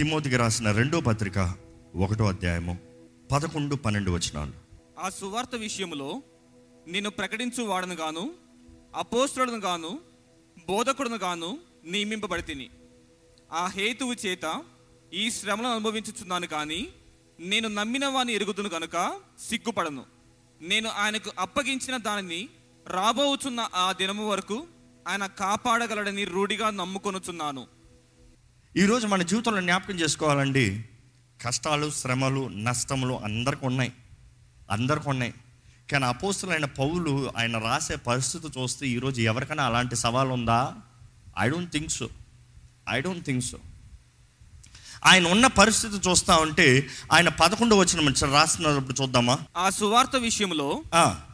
తిమోతికి రాసిన రెండో పత్రిక ఒకటో అధ్యాయము పదకొండు పన్నెండు వచనాలు. ఆ సువార్త విషయంలో నేను ప్రకటించు వాడను గాను అపోస్తులను గాను బోధకుడును గాను నియమింపబడి తిని ఆ హేతువు చేత ఈ శ్రమలను అనుభవించుచున్నాను కానీ నేను నమ్మిన వాని ఎరుగుదును గనుక సిగ్గుపడను. నేను ఆయనకు అప్పగించిన దానిని రాబోచున్న ఆ దినము వరకు ఆయన కాపాడగలడని రూఢిగా నమ్ముకొనుచున్నాను. ఈరోజు మన జీవితంలో జ్ఞాపకం చేసుకోవాలండి. కష్టాలు శ్రమలు నష్టములు అందరికి ఉన్నాయి. అందరికి ఉన్నాయి. కానీ అపోస్తులైన పౌలు ఆయన రాసే పరిస్థితి చూస్తే ఈరోజు ఎవరికైనా అలాంటి సవాల్ ఉందా? I don't think so I don't think so ఆయన ఉన్న పరిస్థితి చూస్తా ఉంటే ఆయన పదకొండు వచ్చిన రాసినప్పుడు చూద్దామా? ఆ సువార్త విషయంలో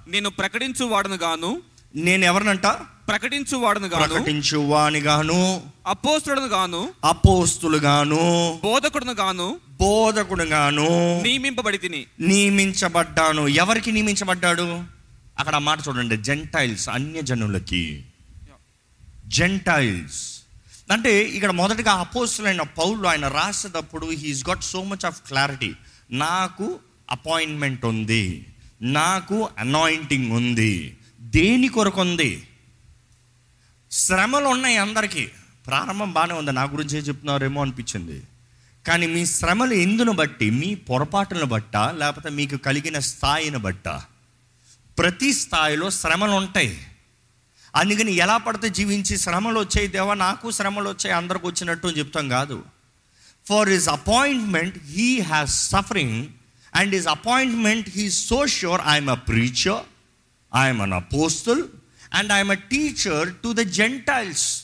నేను ప్రకటించు వాడను గాను నేను ఎవరినంట ప్రకటించు వాడను గాను. ప్రకటించు వానిగాను అపోస్తులను గాను. అపోస్తులుగాను బోధకుడును గాను. బోధకుడుగాను నియమింపబడి తిని నియమించబడ్డాను. ఎవరికి నియమించబడ్డాడు? అక్కడ ఆ మాట చూడండి. జెంటైల్స్ అన్య జనులకి జెంటైల్స్. అంటే ఇక్కడ మొదటగా అపోస్తులైన పౌలు ఆయన రాసేటప్పుడు he's got so much of clarity నాకు అపాయింట్మెంట్ ఉంది. నాకు అనాయింటింగ్ ఉంది. దేని కొరకు ఉంది శ్రమలు ఉన్నాయి అందరికీ. ప్రారంభం బాగానే ఉంది. నా గురించే చెప్తున్నారేమో అనిపించింది. కానీ మీ శ్రమలు ఎందును బట్టి? మీ పొరపాటును బట్ట? లేకపోతే మీకు కలిగిన స్థాయిని బట్ట? ప్రతి స్థాయిలో శ్రమలు ఉంటాయి అందుకని ఎలా పడితే జీవించి శ్రమలు వచ్చాయి దేవా నాకు శ్రమలు వచ్చాయి అందరికి వచ్చినట్టు అని చెప్తాం కాదు. For his appointment he has suffering and his appointment he so sure I'm a preacher I'm an apostle and I'm a teacher to the Gentiles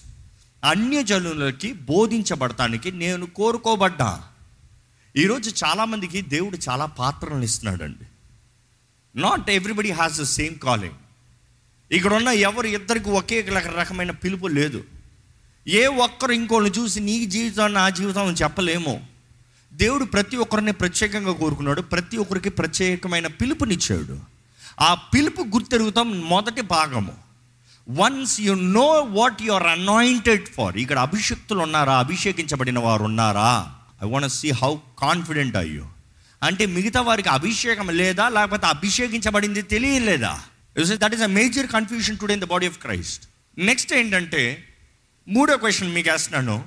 అన్యజనులకి బోధించబడటానికి నేను కోరుకోబడ్డా. ఈరోజు చాలామందికి దేవుడు చాలా పాత్రలను ఇస్తున్నాడండి. Not everybody has the same calling ఇక్కడ ఉన్న ఎవరు ఇద్దరికి ఒకే రకమైన పిలుపు లేదు. ఏ ఒక్కరు ఇంకోళ్ళు చూసి నీ జీవితం నా జీవితం అని చెప్పలేము. దేవుడు ప్రతి ఒక్కరిని ప్రత్యేకంగా కోరుకున్నాడు. ప్రతి ఒక్కరికి ప్రత్యేకమైన పిలుపునిచ్చాడు. ఆ పిలుపు గుర్తెరుగుతాం మొదటి భాగము. Once you know what you are anointed for ఇక్కడ అభిషక్తులు ఉన్నారా అభిషేకించబడిన వారు ఉన్నారా I want see how confident అయ్యో అంటే మిగతా వారికి అభిషేకం లేదా లేకపోతే అభిషేకించబడింది తెలియలేదా? That is a major confusion today in the body of Christ next ఏంటంటే మూడో క్వశ్చన్ మీకు వేస్తున్నాను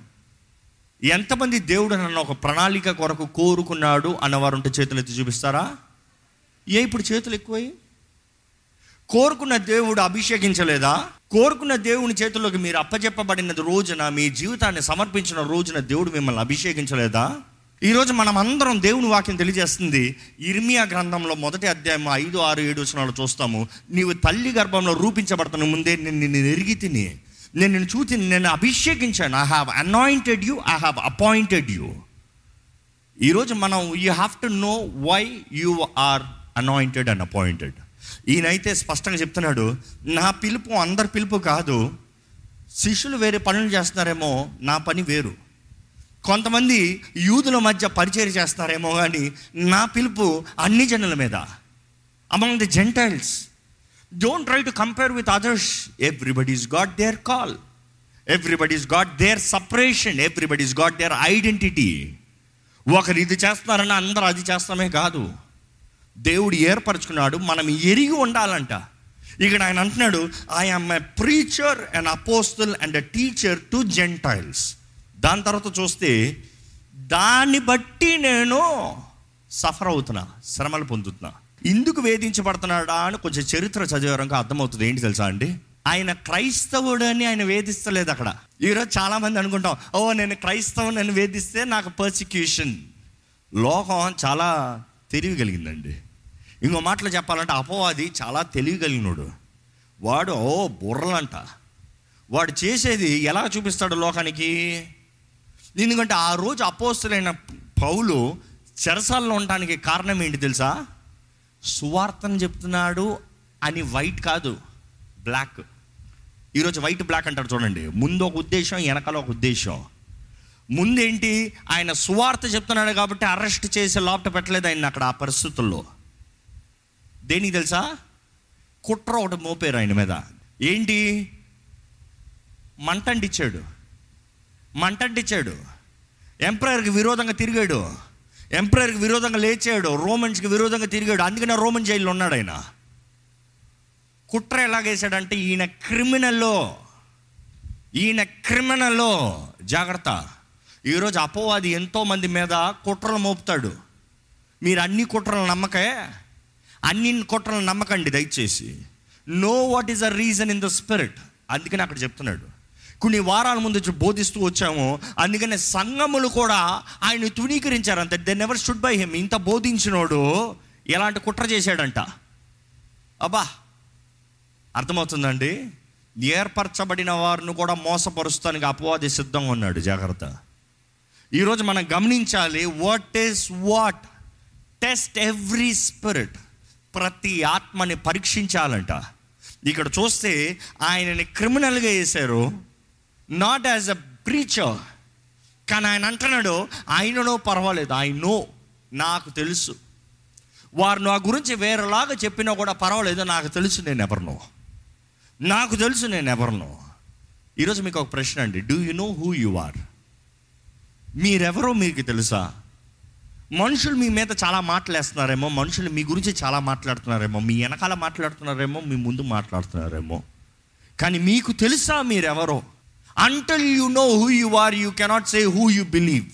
ఎంతమంది దేవుడు నన్ను ఒక ప్రణాళిక కొరకు కోరుకున్నాడు అన్నవారు ఉంటే చేతులు ఎత్తి చూపిస్తారా? ఏ ఇప్పుడు చేతులు ఎక్కువై కోరుకున్న దేవుడు అభిషేకించలేదా? కోరుకున్న దేవుని చేతుల్లోకి మీరు అప్పచెప్పబడిన రోజున మీ జీవితాన్ని సమర్పించిన రోజున దేవుడు మిమ్మల్ని అభిషేకించలేదా? ఈరోజు మనం అందరం దేవుని వాక్యం తెలియజేస్తుంది. ఇర్మియా గ్రంథంలో మొదటి అధ్యాయం ఐదు ఆరు ఏడు వచనాలు చూస్తాము. నీవు తల్లి గర్భంలో రూపించబడుతున్న ముందే నేను నిన్ను ఎరిగి తిని నేను నిన్ను చూసి నేను అభిషేకించాను. I have anointed you I have appointed you ఈరోజు మనం you have to know why you are anointed and appointed ఈయనైతే స్పష్టంగా చెప్తున్నాడు నా పిలుపు అందరి పిలుపు కాదు శిష్యులు వేరే పనులు చేస్తున్నారేమో నా పని వేరు. కొంతమంది యూదుల మధ్య పరిచయం చేస్తున్నారేమో కానీ నా పిలుపు అన్ని జనుల మీద. Among the Gentiles don't try to compare with others everybody's got their call everybody's got their separation everybody's got their identity ఒకరు ఇది చేస్తున్నారని అందరూ అది చేస్తామే కాదు. దేవుడు ఏర్పరచుకున్నాడు మనం ఎరిగి ఉండాలంట. ఇక్కడ ఆయన అంటున్నాడు I'm a preacher and apostle and a teacher to Gentiles దాని తర్వాత చూస్తే దాన్ని బట్టి నేను సఫర్ అవుతున్నా శ్రమలు పొందుతున్నా. ఎందుకు వేధించబడుతున్నాడా? అని కొంచెం చరిత్ర చదివారంగా అర్థమవుతుంది. ఏంటి తెలుసా అండి? ఆయన క్రైస్తవుడు అని ఆయన వేధిస్తలేదు అక్కడ. ఈరోజు చాలామంది అనుకుంటాం ఓ నేను క్రైస్తవుని వేధిస్తే నాకు పర్సిక్యూషన్ లోకం చాలా తెలివి కలిగిందండి. ఇంకో మాటలు చెప్పాలంటే అపవాది చాలా తెలివి వాడు ఓ బుర్రలంట. వాడు చేసేది ఎలా చూపిస్తాడు లోకానికి? ఎందుకంటే ఆ రోజు అపోస్తులైన పౌలు చెరసాల్లో ఉండటానికి కారణం ఏంటి తెలుసా? సువార్తను చెప్తున్నాడు అని వైట్ కాదు బ్లాక్. ఈరోజు వైట్ బ్లాక్ అంటారు చూడండి. ముందు ఒక ఉద్దేశం వెనకాల ఒక ఉద్దేశం. ముందేంటి? ఆయన సువార్త చెప్తున్నాడు కాబట్టి అరెస్ట్ చేసి లోపట పెట్టలేదు ఆయన అక్కడ ఆ పరిస్థితుల్లో. దేనికి తెలుసా? కుట్ర ఒకటి మోపారు ఆయన మీద. ఏంటి? మంటంటిచ్చాడు. మంటంటిచ్చాడు. ఎంప్రయర్కి విరోధంగా తిరిగాడు. ఎంప్రయర్కి విరోధంగా లేచాడు. రోమన్స్కి విరోధంగా తిరిగాడు. అందుకనే రోమన్ జైల్లో ఉన్నాడు ఆయన. కుట్ర ఎలాగేసాడంటే ఈయన క్రిమినల్లో ఈయన క్రిమినల్లో జాగ్రత్త. ఈరోజు అపవాది ఎంతోమంది మీద కుట్రలు మోపుతాడు. మీరు అన్ని కుట్రలు నమ్మకే అన్ని కుట్రలు నమ్మకండి దయచేసి. Know what is a reason in the spirit అందుకని అక్కడ చెప్తున్నాడు. కొన్ని వారాల ముందు వచ్చి బోధిస్తూ వచ్చాము. అందుకనే సంఘములు కూడా ఆయన తుణీకరించారు అంత. They never should by him ఇంత బోధించినోడు ఎలాంటి కుట్ర చేశాడంట. అబ్బా! అర్థమవుతుందండి? ఏర్పరచబడిన వారిని కూడా మోసపరుస్తానికి అపవాది సిద్ధంగా ఉన్నాడు. జాగ్రత్త. ఈరోజు మనం గమనించాలి what is what test every spirit ప్రతి ఆత్మని పరీక్షించాలంట. ఇక్కడ చూస్తే ఆయనని క్రిమినల్గా వేశారు నాట్ యాజ్ అ ప్రీచర్ కానీ ఆయన అంటున్నాడు ఆయననో పర్వాలేదు. ఐ నో నాకు తెలుసు. వారు నా గురించి వేరేలాగా చెప్పినా కూడా పర్వాలేదు. నాకు తెలుసు నేను ఎవరినో. నాకు తెలుసు నేను ఎవరినో. ఈరోజు మీకు ఒక ప్రశ్న అండి. Do you know who you are మీరెవరో మీకు తెలుసా? మనుషులు మీ మీద చాలా మాట్లాడేస్తున్నారేమో మనుషులు మీ గురించి చాలా మాట్లాడుతున్నారేమో మీ వెనకాల మాట్లాడుతున్నారేమో మీ ముందు మాట్లాడుతున్నారేమో. కానీ మీకు తెలుసా మీరెవరో? Until you know who you are you cannot say who you believe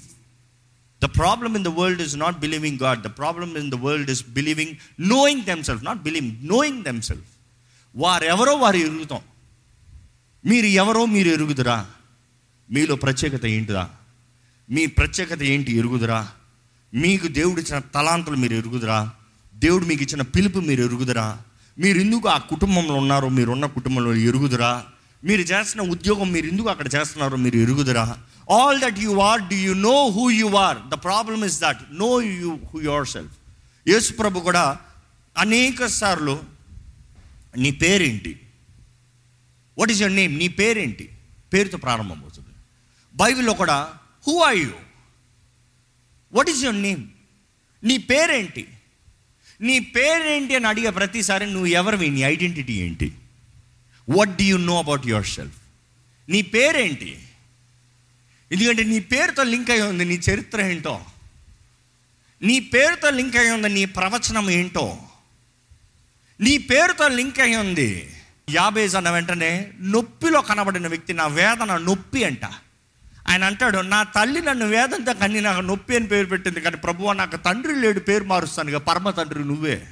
the problem in the world is not believing God the problem in the world is believing knowing them self not believing knowing them self వారెవరో వారు ఎరుగుతాం. మీరు ఎవరో మీరు ఎరుగుదురా? మీలో ప్రత్యేకత ఏంటిదా? మీ ప్రత్యేకత ఏంటి ఎరుగుదురా? మీకు దేవుడు ఇచ్చిన తలాంతులు మీరు ఎరుగుదురా? దేవుడు మీకు ఇచ్చిన పిలుపు మీరు ఎరుగుదురా? మీరు ఎందుకు ఆ కుటుంబంలో ఉన్నారో మీరు ఉన్న కుటుంబంలో ఎరుగుదురా? మీరు చేస్తున్న ఉద్యోగం మీరు ఎందుకు అక్కడ చేస్తున్నారో మీరు ఎరుగుదురా? All that you are do you know who you are the problem is that know you who your self Yesu ప్రభు కూడా అనేక సార్లు నీ పేరేంటి? వాట్ ఈస్ యువర్ నేమ్ నీ పేరేంటి? పేరుతో ప్రారంభమవుతుంది. బైబిల్లో కూడా who are you what is your name నీ పేరేంటి? నీ పేరేంటి అని అడిగే ప్రతిసారి నువ్వు ఎవరివి నీ ఐడెంటిటీ ఏంటి? What do you know about your self నీ పేరేంటి? ఎందుకంటే నీ పేరుతో లింక్ అయి ఉంది నీ చరిత్ర ఏంటో? నీ పేరుతో లింక్ అయి ఉంది నీ ప్రవచనం ఏంటో? నీ పేరుతో లింక్ అయి ఉంది. యాబేజ్ అన్న వెంటనే నొప్పిలో కనబడిన వ్యక్తి నా వేదన నొప్పి అంట. ఆయన అంటాడు నా తల్లి నన్ను వేదంత కన్ని నాకు నొప్పి అని పేరు పెట్టింది కానీ ప్రభువ నాకు తండ్రి లేడు పేరు మారుస్తాను ఇక పరమ తండ్రి నువ్వే.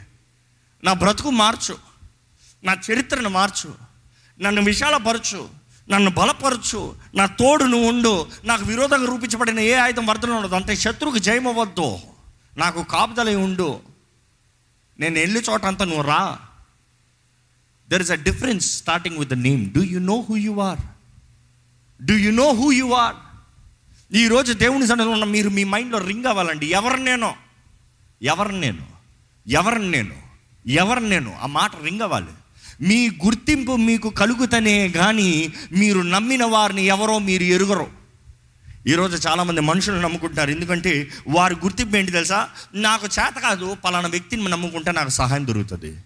నా బ్రతుకు మార్చు నా చరిత్రను మార్చు నన్ను విశాలపరచు నన్ను బలపరచు నా తోడు నువ్వు ఉండు. నాకు విరోధంగా రూపించబడిన ఏ ఆయుధం వర్ధన ఉండదు అంటే శత్రువుకి జయమవద్దు నాకు కాపుదలై ఉండు. నేను వెళ్ళి చోట అంతా నువ్వు రా. There is a difference starting with the name do you know who you are do you know who you are ఈరోజు దేవుని సన్నిధిలో ఉన్న మీరు మీ మైండ్లో రింగ్ అవ్వాలండి. ఎవరు నేను? ఎవరు నేను? ఎవరు నేను? ఎవరు నేను? ఆ మాట రింగ్ అవ్వాలి. మీ గుర్తింపు మీకు కలుగుతనే కానీ మీరు నమ్మిన వారిని ఎవరో మీరు ఎరుగరు. ఈరోజు చాలామంది మనుషులు నమ్ముకుంటున్నారు. ఎందుకంటే వారి గుర్తింపు ఏంటి తెలుసా? నాకు చేత కాదు పలానా వ్యక్తిని నమ్ముకుంటే నాకు సహాయం దొరుకుతుంది.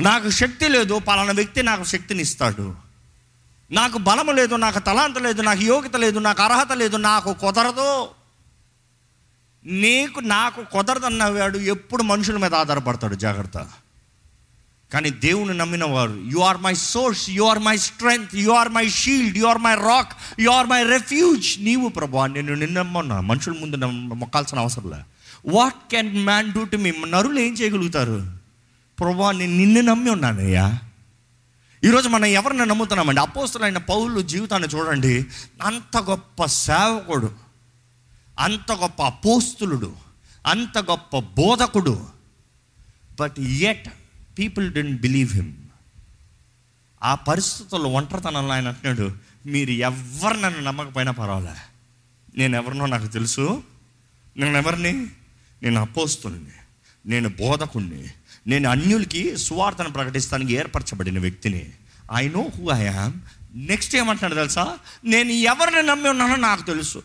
నాకు శక్తి లేదు పలానా వ్యక్తి నాకు శక్తిని ఇస్తాడు. నాకు బలము లేదు నాకు తలాంత లేదు నాకు యోగ్యత లేదు నాకు అర్హత లేదు నాకు కుదరదు. నీకు నాకు కుదరదన్నవాడు ఎప్పుడు మనుషుల మీద ఆధారపడతాడు జాగ్రత్త. కానీ దేవుని నమ్మిన వారు you are my source you are my strength you are my shield you are my rock you are my refuge నీవు ప్రభా నేను నిన్నమ్మన్నా మనుషుల ముందు మొక్కాల్సిన అవసరం లే what can man do to me నరులు ఏం చేయగలుగుతారు? ప్రభు నేను నిన్ను నమ్మి ఉన్నానయ్యా. ఈరోజు మనం ఎవరిని నమ్ముతున్నామండి? అపోస్తులైన పౌలు జీవితాన్ని చూడండి. అంత గొప్ప సేవకుడు అంత గొప్ప అపోస్తులుడు అంత గొప్ప బోధకుడు. But at people didn't believe him ఆ పరిస్థితుల్లో ఒంటరితనంలో ఆయన అంటున్నాడు మీరు ఎవరు నన్ను నమ్మకపోయినా పర్వాలే. నేను ఎవరినో నాకు తెలుసు. నేను ఎవరిని? నేను అపోస్తుని నేను బోధకుణ్ణి. నేను అన్యులకి సువార్తను ప్రకటిస్తానికి ఏర్పరచబడిన వ్యక్తిని. I know who I am next ఏమంటున్నాడు తెలుసా? నేను ఎవరిని నమ్మి ఉన్నానో నాకు తెలుసు.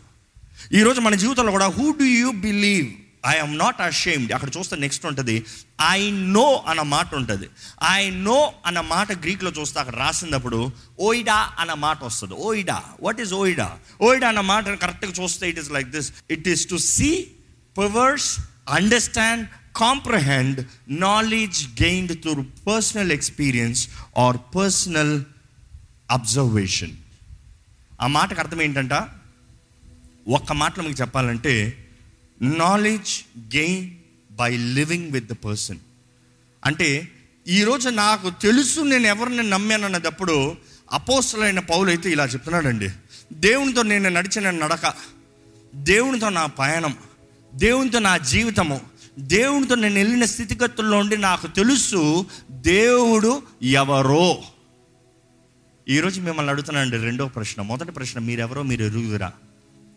ఈరోజు మన జీవితంలో కూడా who do you believe I I'm not ashamed అక్కడ చూస్తే నెక్స్ట్ ఉంటుంది. ఐ నో అన్న మాట ఉంటుంది. ఐ నో అన్న మాట గ్రీక్లో చూస్తే అక్కడ రాసినప్పుడు ఓయిడా అన్న మాట వస్తుంది. ఓయిడా వాట్ ఈస్ ఓయిడా ఓయిడా అన్న మాట కరెక్ట్గా చూస్తే it is like this it is to see powers understand comprehend knowledge gained through personal experience or personal observation ఆ మాటకు అర్థం ఏంటంట? ఒక్క మాటలో మీకు చెప్పాలంటే knowledge gain by living with the person అంటే ఈరోజు నాకు తెలుసు నేను ఎవరిని నమ్మాను అన్నదప్పుడు అపోస్తులైన పౌలు అయితే ఇలా చెప్తున్నాడండి. దేవునితో నేను నడిచిన నడక దేవునితో నా పయనం దేవునితో నా జీవితము దేవునితో నేను వెళ్ళిన స్థితిగతుల్లో ఉండి నాకు తెలుసు దేవుడు ఎవరో. ఈరోజు మిమ్మల్ని అడుగుతున్నానండి రెండో ప్రశ్న. మొదటి ప్రశ్న మీరెవరో మీరు ఎరుగుదురా?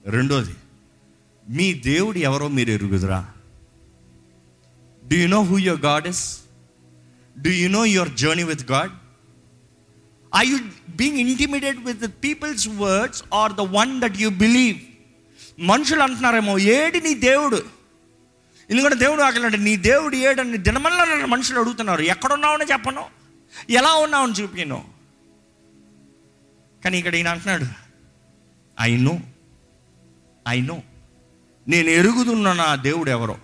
రెండోది మీ దేవుడు ఎవరో మీరు ఎరుగుదురా? Do you know who your God is do you know your journey with God I you being intimidate with the people's words or the one that you believe మనుషులు అంటున్నారేమో ఏడి నీ దేవుడు? ఎందుకంటే దేవుడు ఆకలంటే నీ దేవుడు ఏడని దినమల్లా నన్ను మనుషులు అడుగుతున్నారు. ఎక్కడున్నావని చెప్పను? ఎలా ఉన్నావని చూపిను? కానీ ఇక్కడ ఈయన అంటున్నాడు ఐ నో ఐ నో నేను ఎరుగుతున్న నా దేవుడు ఎవరో?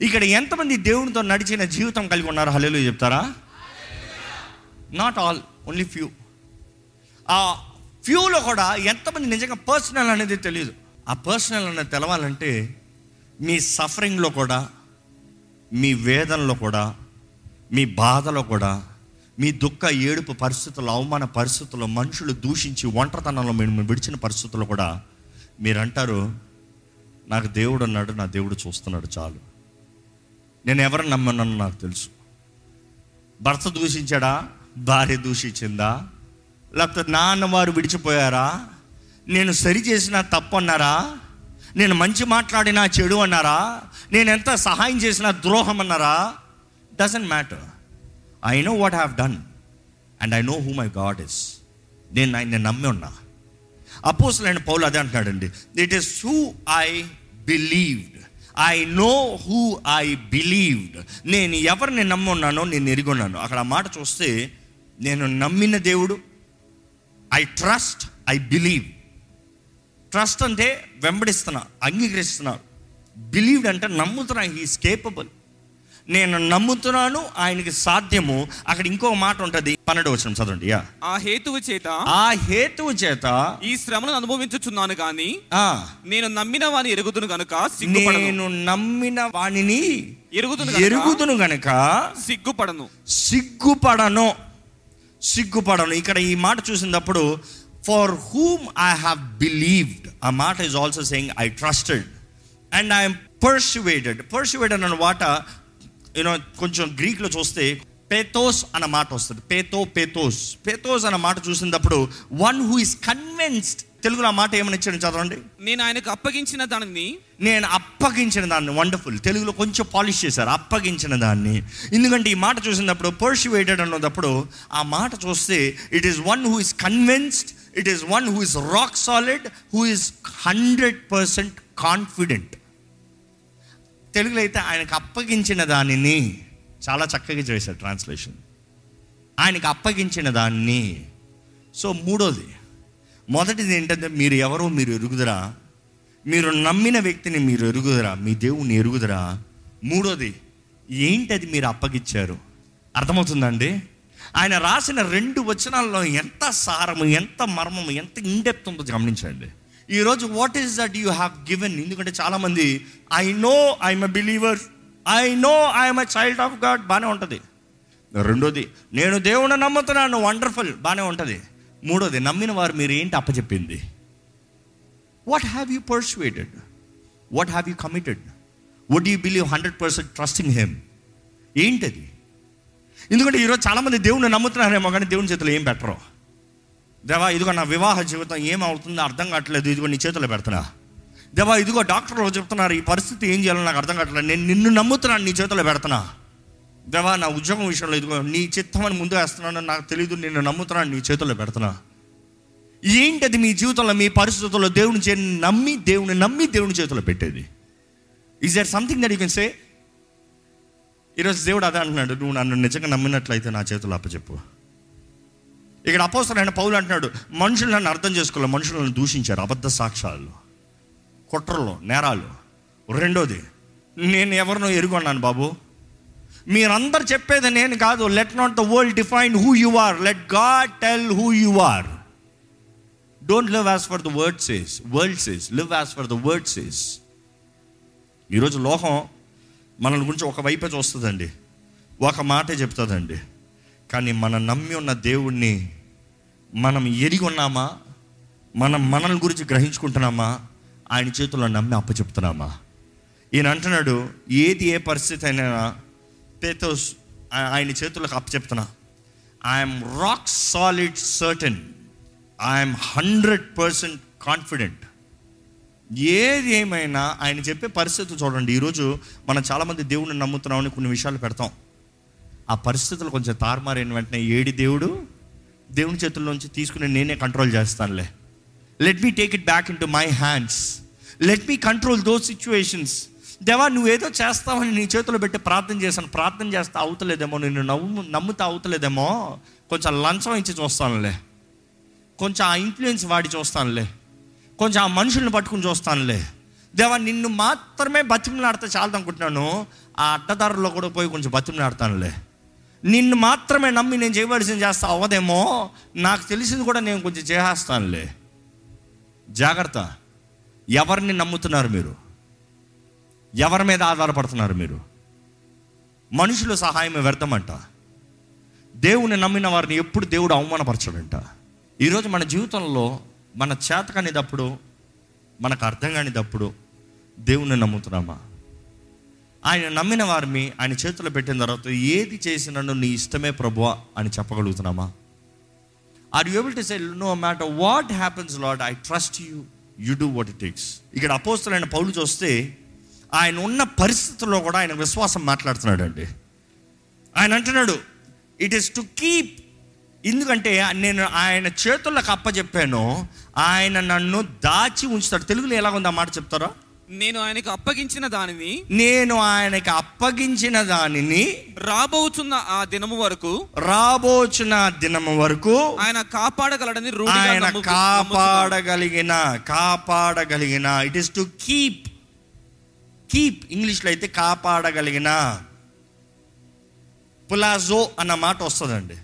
ఇక్కడ ఎంతమంది దేవునితో నడిచిన జీవితం కలిగి ఉన్నారు హలేలు చెప్తారా? నాట్ ఆల్ ఓన్లీ ఫ్యూ ఆ ఫ్యూలో కూడా ఎంతమంది నిజంగా పర్సనల్ అనేది తెలియదు. ఆ పర్సనల్ అనేది తెలవాలంటే మీ సఫరింగ్లో కూడా మీ వేదనలో కూడా మీ బాధలో కూడా మీ దుఃఖ ఏడుపు పరిస్థితుల్లో అవమాన పరిస్థితుల్లో మనుషులు దూషించి ఒంటరితనంలో మేము విడిచిన పరిస్థితుల్లో కూడా మీరు అంటారు నాకు దేవుడు అన్నాడు నా దేవుడు చూస్తున్నాడు చాలు. నేను ఎవరిని నమ్మనన్ను నాకు తెలుసు. భర్త దూషించాడా? భార్య దూషించిందా? లేకపోతే నాన్న వారు విడిచిపోయారా? నేను సరి చేసిన తప్పు అన్నారా నేను మంచి మాట్లాడినా చెడు అన్నారా? నేను ఎంత సహాయం చేసినా ద్రోహం అన్నారా? Doesn't matter I know what have done and I know who my God is నేను ఆయన నమ్మి ఉన్నా. అపోసలైన పౌలు అదే అంటున్నాడండి. It is who I believed I know who I believed నేను ఎవరిని నమ్మి ఉన్నానో నేను ఎరుగున్నాను అక్కడ ఆ మాట చూస్తే నేను నమ్మిన దేవుడు. I trust I believe trust అంటే వెంబడిస్తున్నా అంగీకరిస్తున్నా బిలీవ్డ్ అంటే నమ్ముతున్నా హీస్ కేపబుల్ నేను నమ్ముతున్నాను ఆయనకి సాధ్యము. అక్కడ ఇంకో మాట ఉంటుంది పన్నెండు వచ్చిన చదవండి ఆ హేతువు చేత ఆ హేతువు చేత ఈ శ్రమను అనుభవించుచున్నాను గాని ఆ, నేను నమ్మిన వాని ఎరుగుదును గనుక నేను నమ్మిన వాణిని ఎరుగుదును ఎరుగుదును గనక సిగ్గుపడను. సిగ్గుపడను. సిగ్గుపడను. ఇక్కడ ఈ మాట చూసినప్పుడు for whom I have believed ఆ మాట is also saying I trusted and I'm persuaded persuaded అన్న మాట యూనో కొంచెం గ్రీక్లో చూస్తే పేతోస్ అన్న మాట వస్తుంది. పేతో పేతోస్ పేతోస్ అన్న మాట చూసినప్పుడు వన్ హూ ఇస్ కన్విన్స్డ్ తెలుగులో ఆ మాట ఏమని ఇచ్చాడు చదవండి? నేను ఆయనకు అప్పగించిన దానిని. నేను అప్పగించిన దాన్ని. వండర్ఫుల్ తెలుగులో కొంచెం పాలిష్ చేశారు. అప్పగించిన దాన్ని. ఎందుకంటే ఈ మాట చూసినప్పుడు పర్సువేటెడ్ అన్నప్పుడు ఆ మాట చూస్తే it is one who is convinced it is one who is rock solid who is hundred percent confident తెలుగులో అయితే ఆయనకు అప్పగించిన దానిని చాలా చక్కగా చేశారు ట్రాన్స్లేషన్ ఆయనకు అప్పగించిన దాన్ని. సో మూడోది మొదటిది ఏంటంటే మీరు ఎవరో మీరు ఎరుగుదరా? మీరు నమ్మిన వ్యక్తిని మీరు ఎరుగుదరా? మీ దేవుని ఎరుగుదరా? మూడోది ఏంటది మీరు అప్పగించారు? అర్థమవుతుందండి ఆయన రాసిన రెండు వచనాల్లో ఎంత సారము ఎంత మర్మము ఎంత ఇండెప్త్ ఉందో గమనించండి. ఈరోజు what is that you have given ఎందుకంటే చాలామంది I know I'm a believer I know I'm a child of God బాగానే ఉంటుంది. రెండోది నేను దేవుని నమ్ముతున్నాను. వండర్ఫుల్ బాగానే ఉంటుంది. మూడోది నమ్మిన వారు మీరు ఏంటి అప్పచెప్పింది? What have you persuaded what have you committed would you believe hundred percent trusting him ఏంటది? ఎందుకంటే ఈరోజు చాలామంది దేవుని నమ్ముతున్నారేమో కానీ దేవుని చేతిలో ఏం పెట్టరు. దేవా ఇదిగో నా వివాహ జీవితం ఏమవుతుందో అర్థం కావట్లేదు ఇదిగో నీ చేతిలో పెడుతున్నా దేవా ఇదిగో డాక్టర్లు చెప్తున్నారు ఈ పరిస్థితి ఏం చేయాలో నాకు అర్థం కావట్లేదు నేను నిన్ను నమ్ముతున్నాను నీ చేతిలో పెడుతున్నా దేవా నా ఉద్యోగం విషయంలో ఇదిగో నీ చిత్తమని ముందు వేస్తున్నాను నాకు తెలియదు నిన్ను నమ్ముతున్నాను నీ చేతుల్లో పెడుతున్నా ఏంటది మీ జీవితంలో మీ పరిస్థితుల్లో దేవుని చే నమ్మి దేవుని నమ్మి దేవుని చేతిలో పెట్టేది? Is there something that you can say ఈరోజు దేవుడు అదే అంటున్నాడు నువ్వు నన్ను నిజంగా నమ్మినట్లయితే నా చేతులు అప్పచెప్పు ఇక్కడ అపోసరైన పౌలు అంటున్నాడు మనుషులు నన్ను అర్థం చేసుకోలేదు మనుషులను దూషించారు అబద్ధ సాక్ష్యాలు కుట్రలు నేరాలు. రెండోది నేను ఎవరినో ఎరుగొన్నాను బాబు. మీరందరు చెప్పేది నేను కాదు let not the world define who you are let God tell who you are don't live as for the words is worlds is live as for the words is ఈరోజు లోకం మనల్ని గురించి ఒకవైపే చూస్తుందండి. ఒక మాటే చెప్తుందండి. కానీ మనం నమ్మి ఉన్న దేవుణ్ణి మనం ఎరిగి ఉన్నామా? మనం మనల్ని గురించి గ్రహించుకుంటున్నామా? ఆయన చేతుల్లో నమ్మి అప్పచెప్తున్నామా? ఈయన అంటున్నాడు ఏది ఏ పరిస్థితి అయినా పేతోస్ ఆయన చేతులకు అప్పచెప్తున్నా. I'm rock solid certain I'm hundred percent confident ఏది ఏమైనా ఆయన చెప్పే పరిస్థితి చూడండి. ఈరోజు మనం చాలామంది దేవుడిని నమ్ముతున్నామని కొన్ని విషయాలు పెడతాం. ఆ పరిస్థితులు కొంచెం తారుమారైన వెంటనే ఏడి దేవుడు దేవుని చేతుల్లోంచి తీసుకుని నేనే కంట్రోల్ చేస్తానులే. Let me take it back into my hands let me control those situations దేవా నువ్వేదో చేస్తావని నీ చేతిలో పెట్టి ప్రార్థన చేశాను. ప్రార్థన చేస్తే అవుతలేదేమో. నిన్ను నవ్వు నమ్ముతా అవుతలేదేమో. కొంచెం లంచం ఇచ్చి చూస్తానులే. కొంచెం ఆ ఇన్ఫ్లుయెన్స్ వాడి చూస్తానులే. కొంచెం ఆ మనుషుల్ని పట్టుకుని చూస్తానులే. దేవా నిన్ను మాత్రమే బతిమలాడితే చాలు అనుకుంటున్నాను ఆ అడ్డదారుల్లో కూడా పోయి కొంచెం బతిమలాడతానులే. నిన్ను మాత్రమే నమ్మి నేను చేయవలసింది చేస్తా అవ్వదేమో. నాకు తెలిసింది కూడా నేను కొంచెం చేసేస్తానులే జాగ్రత్త. ఎవరిని నమ్ముతున్నారు మీరు? ఎవరి మీద ఆధారపడుతున్నారు మీరు? మనుషుల సహాయం వ్యర్థమంట. దేవుని నమ్మిన వారిని ఎప్పుడు దేవుడు అవమానపరచడంట. ఈరోజు మన జీవితంలో మన చేత కానిదప్పుడు మనకు అర్థం కానిదప్పుడు దేవుణ్ణి నమ్ముతున్నామా? ఆయన నమ్మిన వారిని ఆయన చేతిలో పెట్టిన తర్వాత ఏది చేసినను నీ ఇష్టమే ప్రభువా అని చెప్పగలుగుతున్నామా? Are you able to say no matter what happens Lord I trust you you do what it takes ఇక్కడ అపోస్తులైన పౌలు చూస్తే ఆయన ఉన్న పరిస్థితుల్లో కూడా ఆయన విశ్వాసం మాట్లాడుతున్నాడు అండి ఆయన అంటున్నాడు ఇట్ ఈస్ టు కీప్ ఎందుకంటే నేను ఆయన చేతులకు అప్పచెప్పాను ఆయన నన్ను దాచి ఉంచుతాడు తెలుగులో ఎలాగుంది ఆ మాట చెప్తారా నేను ఆయనకు అప్పగించిన దానిని నేను ఆయనకి అప్పగించిన దానిని రాబోచున్న ఆ దినము వరకు రాబోచున్న దినం వరకు ఆయన కాపాడగలడని ఆయన. కాపాడగలిగిన కాపాడగలిగిన it is to keep keep ఇంగ్లీష్లో అయితే కాపాడగలిగిన పులాజో అన్న మాట వస్తుందండి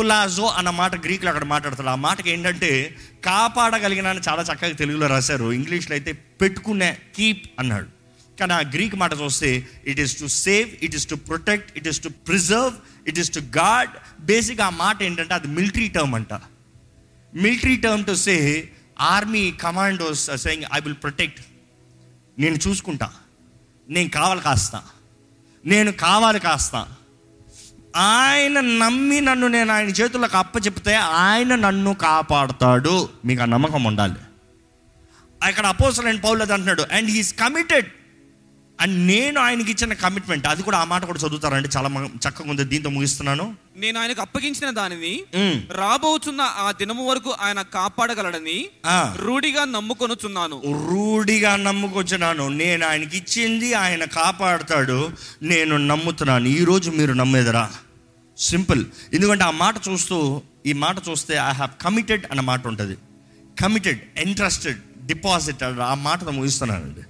పులాజో అన్న మాట గ్రీకులు అక్కడ మాట్లాడతాడు ఆ మాటకి ఏంటంటే కాపాడగలిగినని చాలా చక్కగా తెలుగులో రాశారు. ఇంగ్లీష్లో అయితే పెట్టుకునే కీప్ అన్నాడు. కానీ ఆ గ్రీక్ మాట చూస్తే it is to save it is to protect it is to preserve it is to guard basic ఆ మాట ఏంటంటే అది మిలిటరీ టర్మ్ అంట. Military term to say army commandos saying I will protect నేను చూసుకుంటా. నేను కావాలి కాస్తా. నేను కావాలి కాస్తా. ఆయన నమ్మి నన్ను నేను ఆయన చేతులకు అప్పచెప్తే ఆయన నన్ను కాపాడుతాడు. మీకు ఆ నమ్మకం ఉండాలి. ఇక్కడ అపోసలైన పౌలు అది అంటున్నాడు అండ్ హీస్ కమిటెడ్ అండ్ నేను ఆయనకి ఇచ్చిన కమిట్మెంట్ అది కూడా ఆ మాట కూడా చదువుతారండి చాలా చక్కగా ఉంది దీంతో ముగిస్తున్నాను. నేను ఆయనకు అప్పగించిన దానిని మ్. రాబోచున్న ఆ దినము వరకు ఆయన కాపాడగలడని. రూఢిగా నమ్ముకొనుచున్నాను. రూఢిగా నమ్ముకొచ్చినాను నేను ఆయనకి ఇచ్చింది ఆయన కాపాడుతాడు నేను నమ్ముతున్నాను. ఈరోజు మీరు నమ్మేదరా? సింపుల్ ఎందుకంటే ఆ మాట చూస్తూ ఈ మాట చూస్తే ఐ హ్యావ్ కమిటెడ్ అన్న మాట ఉంటుంది. కమిటెడ్ ఇంట్రెస్టెడ్ డిపాజిట్ ఆ మాటతో ముగిస్తున్నానండి.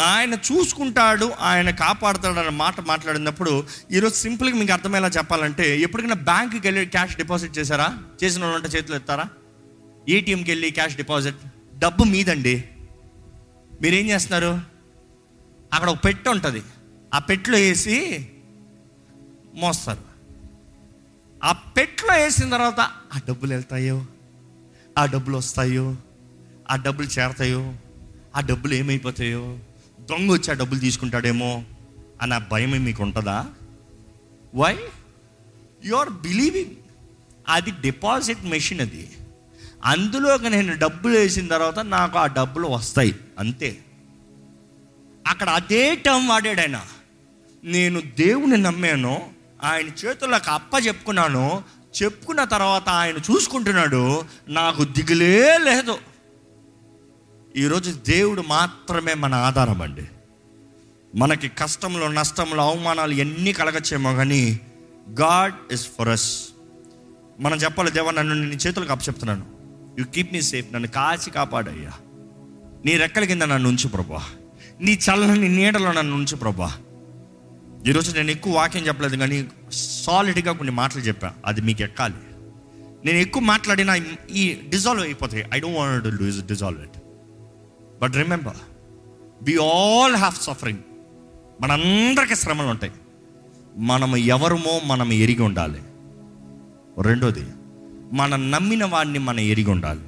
ఆయన చూసుకుంటాడు ఆయన కాపాడుతాడు అన్న మాట మాట్లాడినప్పుడు ఈరోజు సింపుల్గా మీకు అర్థమయ్యేలా చెప్పాలంటే ఎప్పటికైనా బ్యాంకుకి వెళ్ళి క్యాష్ డిపాజిట్ చేశారా? చేసిన వాళ్ళు ఉంటే చేతులు ఎత్తారా? ఏటీఎంకి వెళ్ళి క్యాష్ డిపాజిట్. డబ్బు మీదండి. మీరేం చేస్తున్నారు? అక్కడ ఒక పెట్టె ఉంటుంది. ఆ పెట్టెలో వేసి మోస్తారు. ఆ పెట్లో వేసిన తర్వాత ఆ డబ్బులు వెళ్తాయో? ఆ డబ్బులు వస్తాయో? ఆ డబ్బులు చేరతాయో? ఆ డబ్బులు ఏమైపోతాయో? దొంగ వచ్చి ఆ డబ్బులు తీసుకుంటాడేమో అన్న భయం మీకు ఉంటుందా వై యు ఆర్ బిలీవింగ్ అది డిపాజిట్ మెషిన్ అది. అందులోకి నేను డబ్బులు వేసిన తర్వాత నాకు ఆ డబ్బులు వస్తాయి. అంతే. అక్కడ అదే టర్మ్ వాడాడు ఆయన. నేను దేవుని నమ్మాను ఆయన చేతులకు అప్ప చెప్పుకున్నాను చెప్పుకున్న తర్వాత ఆయన చూసుకుంటున్నాడు నాకు దిగులే లేదు. ఈరోజు దేవుడు మాత్రమే మన ఆధారం అండి. మనకి కష్టంలో నష్టంలో అవమానాలు ఎన్ని కలగచ్చేమో కానీ గాడ్ ఇస్ ఫర్ అస్ మనం చెప్పాలి దేవా నన్ను నీ చేతులకు అప్పచెప్తున్నాను. You keep me safe. నన్ను కాచి కాపాడయ్యా. నీ రెక్కల కింద నన్ను ఉంచు ప్రభా. నీ చల్లని నీడలో నన్ను ఉంచు ప్రభా. ఈరోజు నేను ఎక్కువ వాక్యం చెప్పలేదు కానీ సాలిడ్గా కొన్ని మాటలు చెప్పా. అది మీకు ఎక్కాలి. నేను ఎక్కువ మాట్లాడినా ఈ డిజాల్వ్ అయిపోతాయి. I don't want to lose dissolve it but remember we all have suffering మనందరికీ శ్రమలు ఉంటాయి. మనం ఎవరమో మనం ఎరిగి ఉండాలి. రెండోది మనం నమ్మిన వాడిని మనం ఎరిగి ఉండాలి.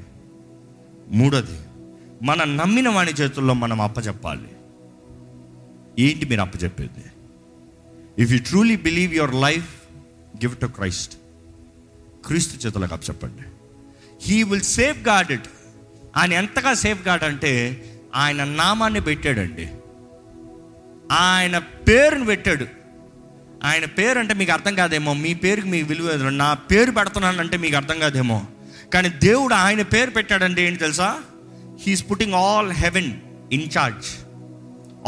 మూడోది మన నమ్మిన వాడి చేతుల్లో మనం అప్పచెప్పాలి ఏంటి మీరు అప్పచెప్పేది if you truly believe your life give to Christ క్రీస్తు చేతులకు అప్పచెప్పండి. He will safeguard it ఆయన ఎంతగా సేఫ్ గార్డ్ అంటే ఆయన నామాన్ని పెట్టాడండి. ఆయన పేరుని పెట్టాడు. ఆయన పేరు అంటే మీకు అర్థం కాదేమో? మీ పేరుకి మీకు విలువ నా పేరు పెడుతున్నానంటే మీకు అర్థం కాదేమో? కానీ దేవుడు ఆయన పేరు పెట్టాడంటే ఏంటి తెలుసా? He's putting all heaven in charge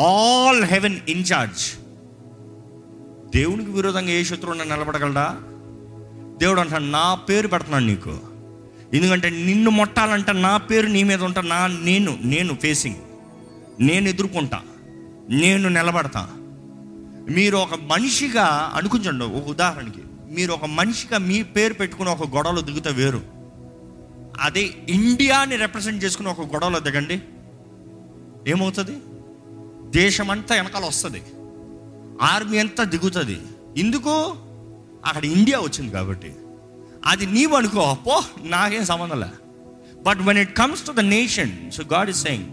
all heaven in charge దేవునికి విరోధంగా ఏ శత్రువుని నిలబడగలడా? దేవుడు అంటాడు నా పేరు పెడుతున్నాను నీకు. ఎందుకంటే నిన్ను మొట్టాలంటే నా పేరు నీ మీద ఉంటా నా నేను నేను ఫేసింగ్ నేను ఎదుర్కొంటా నేను నిలబడతా. మీరు ఒక మనిషిగా అనుకుంచండి ఒక ఉదాహరణకి. మీరు ఒక మనిషిగా మీ పేరు పెట్టుకుని ఒక గొడవలో దిగుతా వేరు. అదే ఇండియాని రిప్రజెంట్ చేసుకుని ఒక గొడవలో దిగండి. ఏమవుతుంది? దేశం అంతా వెనకాల వస్తుంది. ఆర్మీ అంతా దిగుతుంది. ఎందుకు? అక్కడ ఇండియా వచ్చింది కాబట్టి. అది నీవు అనుకో పో నాకేం సంబంధంలే but when it comes to the nation so God is saying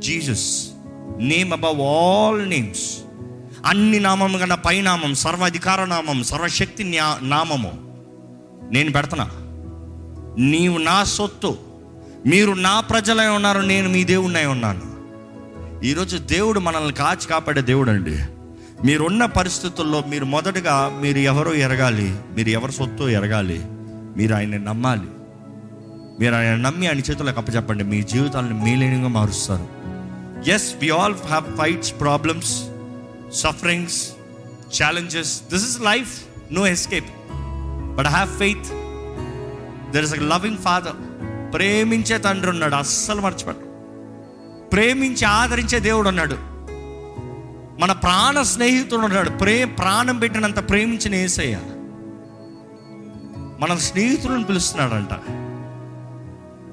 Jesus name above all names అన్ని నామం కన్నా పైనామం సర్వాధికార నామం సర్వశక్తి నామము నేను పెడతనా? నీవు నా సొత్తు మీరు నా ప్రజలై ఉన్నారు నేను మీ దేవుడినై ఉన్నాను. ఈరోజు దేవుడు మనల్ని కాచి కాపాడే దేవుడు అండి మీరున్న పరిస్థితుల్లో మీరు మొదటగా మీరు ఎవరో ఎరగాలి మీరు ఎవరి సొత్తు ఎరగాలి మీరు ఆయన్ని నమ్మాలి. మీరు ఆయన నమ్మి ఆయన చేతులకు అప్పచెప్పండి. మీ జీవితాలను మేలేనిగా మారుస్తారు. Yes we all have fights problems sufferings challenges this is life no escape but have faith there is a loving father ప్రేమించే తండ్రి ఉన్నాడు. అస్సలు మర్చిపోడు ప్రేమించి ఆదరించే దేవుడు ఉన్నాడు. మన ప్రాణ స్నేహితుడు ఉన్నాడు. ప్రే ప్రాణం పెట్టినంత ప్రేమించిన ఏసయ్యా. మన స్నేహితులను పిలుస్తున్నాడంట.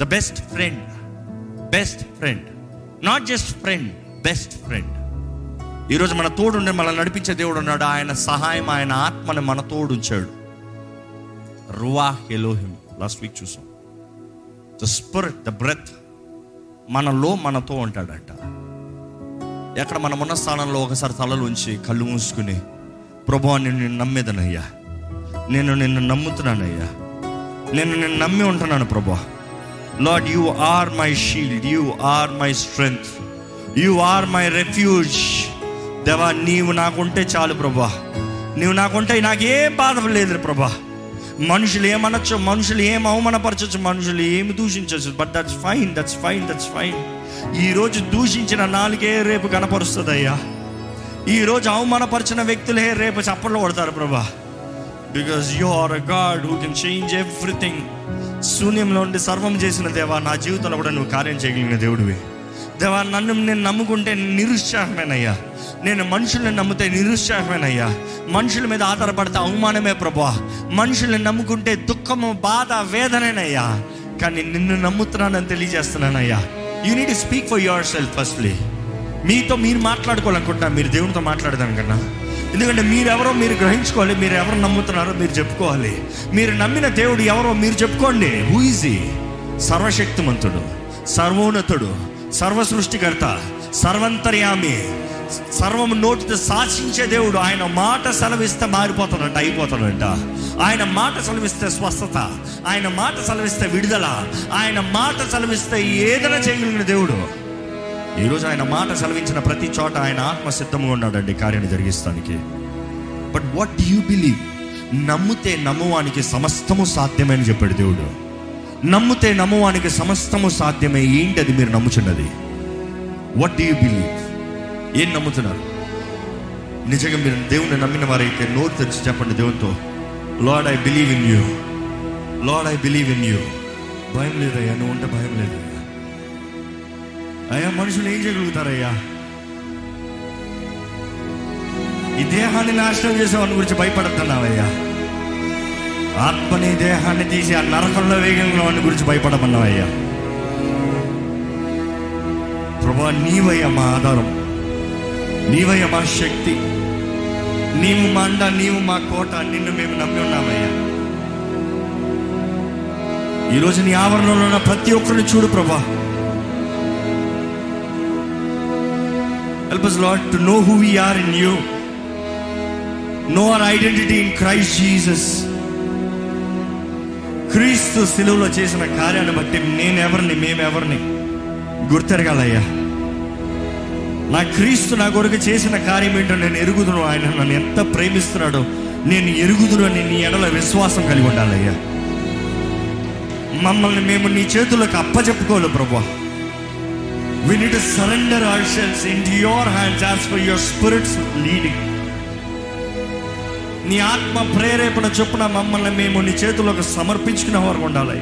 The best friend best friend not just friend best friend ఈరోజు మన తోడుండి మనల్ని నడిపించే దేవుడు ఉన్నాడు. ఆయన సహాయం ఆయన ఆత్మని మన తోడు ఉంచాడు రువా ఎలోహిం. లాస్ట్ వీక్ చూసాం. ద స్పిరిట్ ద బ్రెత్ మనలో మనతో ఉంటాడంట. ఎక్కడ మనం ఉన్న స్థానంలో ఒకసారి తలలు ఉంచి కళ్ళు మూసుకుని ప్రభు నేను నమ్మేదనయ్యా. నేను నిన్ను నమ్ముతున్నానయ్యా. నేను నిన్ను నమ్మి ఉంటున్నాను ప్రభా. Lord you are my shield you are my strength you are my refuge దేవా నీవు నాకుంటే చాలు ప్రభా. నీవు నాకుంటే నాకేం బాధ లేదు ప్రభా. మనుషులు ఏమనొచ్చు మనుషులు ఏం అవమానపరచచ్చు మనుషులు ఏమి దూషించవచ్చు but that's fine that's fine that's fine ఈరోజు దూషించిన నాలుగే రేపు కనపరుస్తుంది అయ్యా ఈరోజు అవమానపరిచిన వ్యక్తులే రేపు చప్పట్లు కొడతారు ప్రభా. Because you are a God who can change everything శూన్యంలో ఉండి సర్వం చేసిన దేవా నా జీవితంలో కూడా నువ్వు కార్యం చేయగలిగిన దేవుడివి. దేవా నన్ను నేను నమ్ముకుంటే నిరుత్సాహమేనయ్యా. నేను మనుషుల్ని నమ్మితే నిరుత్సాహమేనయ్యా. మనుషుల మీద ఆధారపడితే అవమానమే ప్రభా మనుషుల్ని నమ్ముకుంటే దుఃఖము బాధ వేదనేనయ్యా. కానీ నిన్ను నమ్ముతున్నానని తెలియజేస్తున్నానయ్యా. You need speak for yourself firstly మీతో మీరు మాట్లాడుకోవాలనుకుంటున్నా మీరు దేవునితో మాట్లాడదానికన్నా ఎందుకంటే మీరెవరో మీరు గ్రహించుకోవాలి మీరు ఎవరు నమ్ముతున్నారో మీరు చెప్పుకోవాలి. మీరు నమ్మిన దేవుడు ఎవరో మీరు చెప్పుకోండి. హూ ఈజీ సర్వశక్తిమంతుడు సర్వోన్నతుడు సర్వ సృష్టికర్త సర్వంతర్యామి సర్వము నోటితో శాసించే దేవుడు. ఆయన మాట సెలవిస్తే మారిపోతాడంట అయిపోతాడంట. ఆయన మాట సెలవిస్తే స్వస్థత ఆయన మాట సెలవిస్తే విడుదల ఆయన మాట సెలవిస్తే ఏదైనా చేయగలిగిన దేవుడు. ఈరోజు ఆయన మాట సెలవించిన ప్రతి చోట ఆయన ఆత్మ సిద్ధంగా ఉన్నాడండి కార్యాన్ని జరిగిస్తానికి. But what do you believe నమ్మితే నమ్మువానికి సమస్తము సాధ్యమే అని చెప్పాడు దేవుడు. నమ్మితే నమ్మువానికి సమస్తము సాధ్యమే ఏంటి అది మీరు నమ్ముచున్నది? వాట్ డు యూ బిలీవ్ ఏం నమ్ముతున్నారు? నిజంగా మీరు దేవుని నమ్మిన వారైతే నోరు తెరిచి చెప్పండి దేవునితో. Lord I believe in you Lord I believe in you భయం లేదయ్యా నువ్వు ఉంటే భయం లేదు. అయ్యా మనుషులు ఏం చేయగలుగుతారయ్యా? ఈ దేహాన్ని నాశనం చేసేవాని గురించి భయపడుతున్నావయ్యా ఆత్మని దేహాన్ని తీసి ఆ నరకంలో వేగంలో వాడి గురించి భయపడమన్నావయ్యా. ప్రభా నీవయ్యా మా ఆధారం. నీవయ్య మా శక్తి. నీవు మా అండ నీవు మా కోట నిన్ను మేము నమ్మి ఉన్నామయ్యా. ఈరోజు నీ ఆవరణలో ఉన్న ప్రతి ఒక్కరిని చూడు ప్రభా. Help us Lord to know who are in you know our identity in Christ Jesus క్రీస్తు సిలువలో చేసిన కార్యాన్ని బట్టి నేను ఎవరిని మేమెవరిని గుర్తెరగాలయ్యా. నా క్రీస్తు నా కొరకు చేసిన కార్యం ఏంటో నేను ఎరుగుదును ఆయన నన్ను ఎంత ప్రేమిస్తున్నాడో నేను ఎరుగుదును అని నీ ఎడల విశ్వాసం కలిగి ఉండాలయ్యా. మమ్మల్ని మేము నీ చేతులకు అప్పచెప్పుకోవాలి ప్రభా. We need to surrender ourselves into your hands as for for spirit's leading. Leading నీ ఆత్మ ప్రేరేపణ చొప్పున మమ్మల్ని మేము నీ చేతులకు సమర్పించుకునే వారు ఉండాలి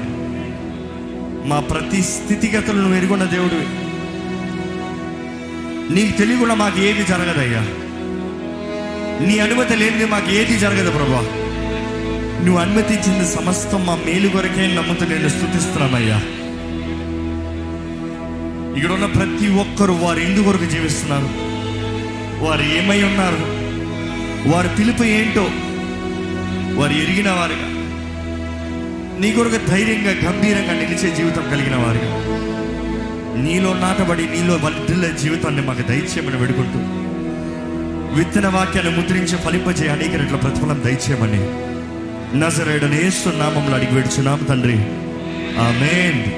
మా ప్రతి స్థితిగతులను ఎరుగున్న దేవుడు నీకు తెలియకుండా మాకు ఏది జరగదయ్యా. నీ అనుమతి లేనిది మాకు ఏది జరగదు ప్రభా. నువ్వు అనుమతించింది సమస్తం మా మేలు కొరకే నమ్ముతూ నేను స్థుతిస్తున్నానయ్యా ఇక్కడ ఉన్న ప్రతి ఒక్కరు వారు ఎందు కొరకు జీవిస్తున్నారు. వారు ఏమై ఉన్నారు? వారి పిలుపు ఏంటో? వారు ఎరిగిన వారుగా? నీ కొరకు ధైర్యంగా గంభీరంగా నిలిచే జీవితం కలిగిన వారుగా? నీలో నాటబడి నీలో వర్ధిల్లే జీవితాన్ని మాకు దయచేయమని వేడుకుంటూ విత్తన వాక్యాన్ని ముద్రించి ఫలింపజే అనేక రెట్ల ప్రతిఫలం దయచేయమని నజరేడనేస్తు నామంలో అడిగి వేడుచున్నాం తండ్రి. ఆమెన్.